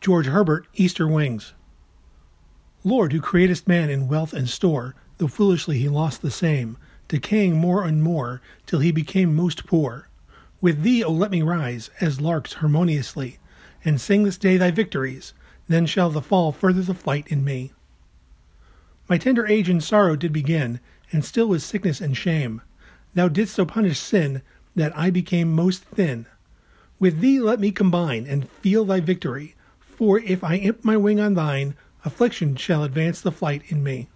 George Herbert, Easter Wings. Lord, who createst man in wealth and store, though foolishly he lost the same, decaying more and more, till he became most poor. With thee, O let me rise, as larks harmoniously, and sing this day thy victories, then shall the fall further the flight in me. My tender age in sorrow did begin, and still with sickness and shame. Thou didst so punish sin, that I became most thin. With thee let me combine, and feel thy victory, for if I imp my wing on thine, affliction shall advance the flight in me.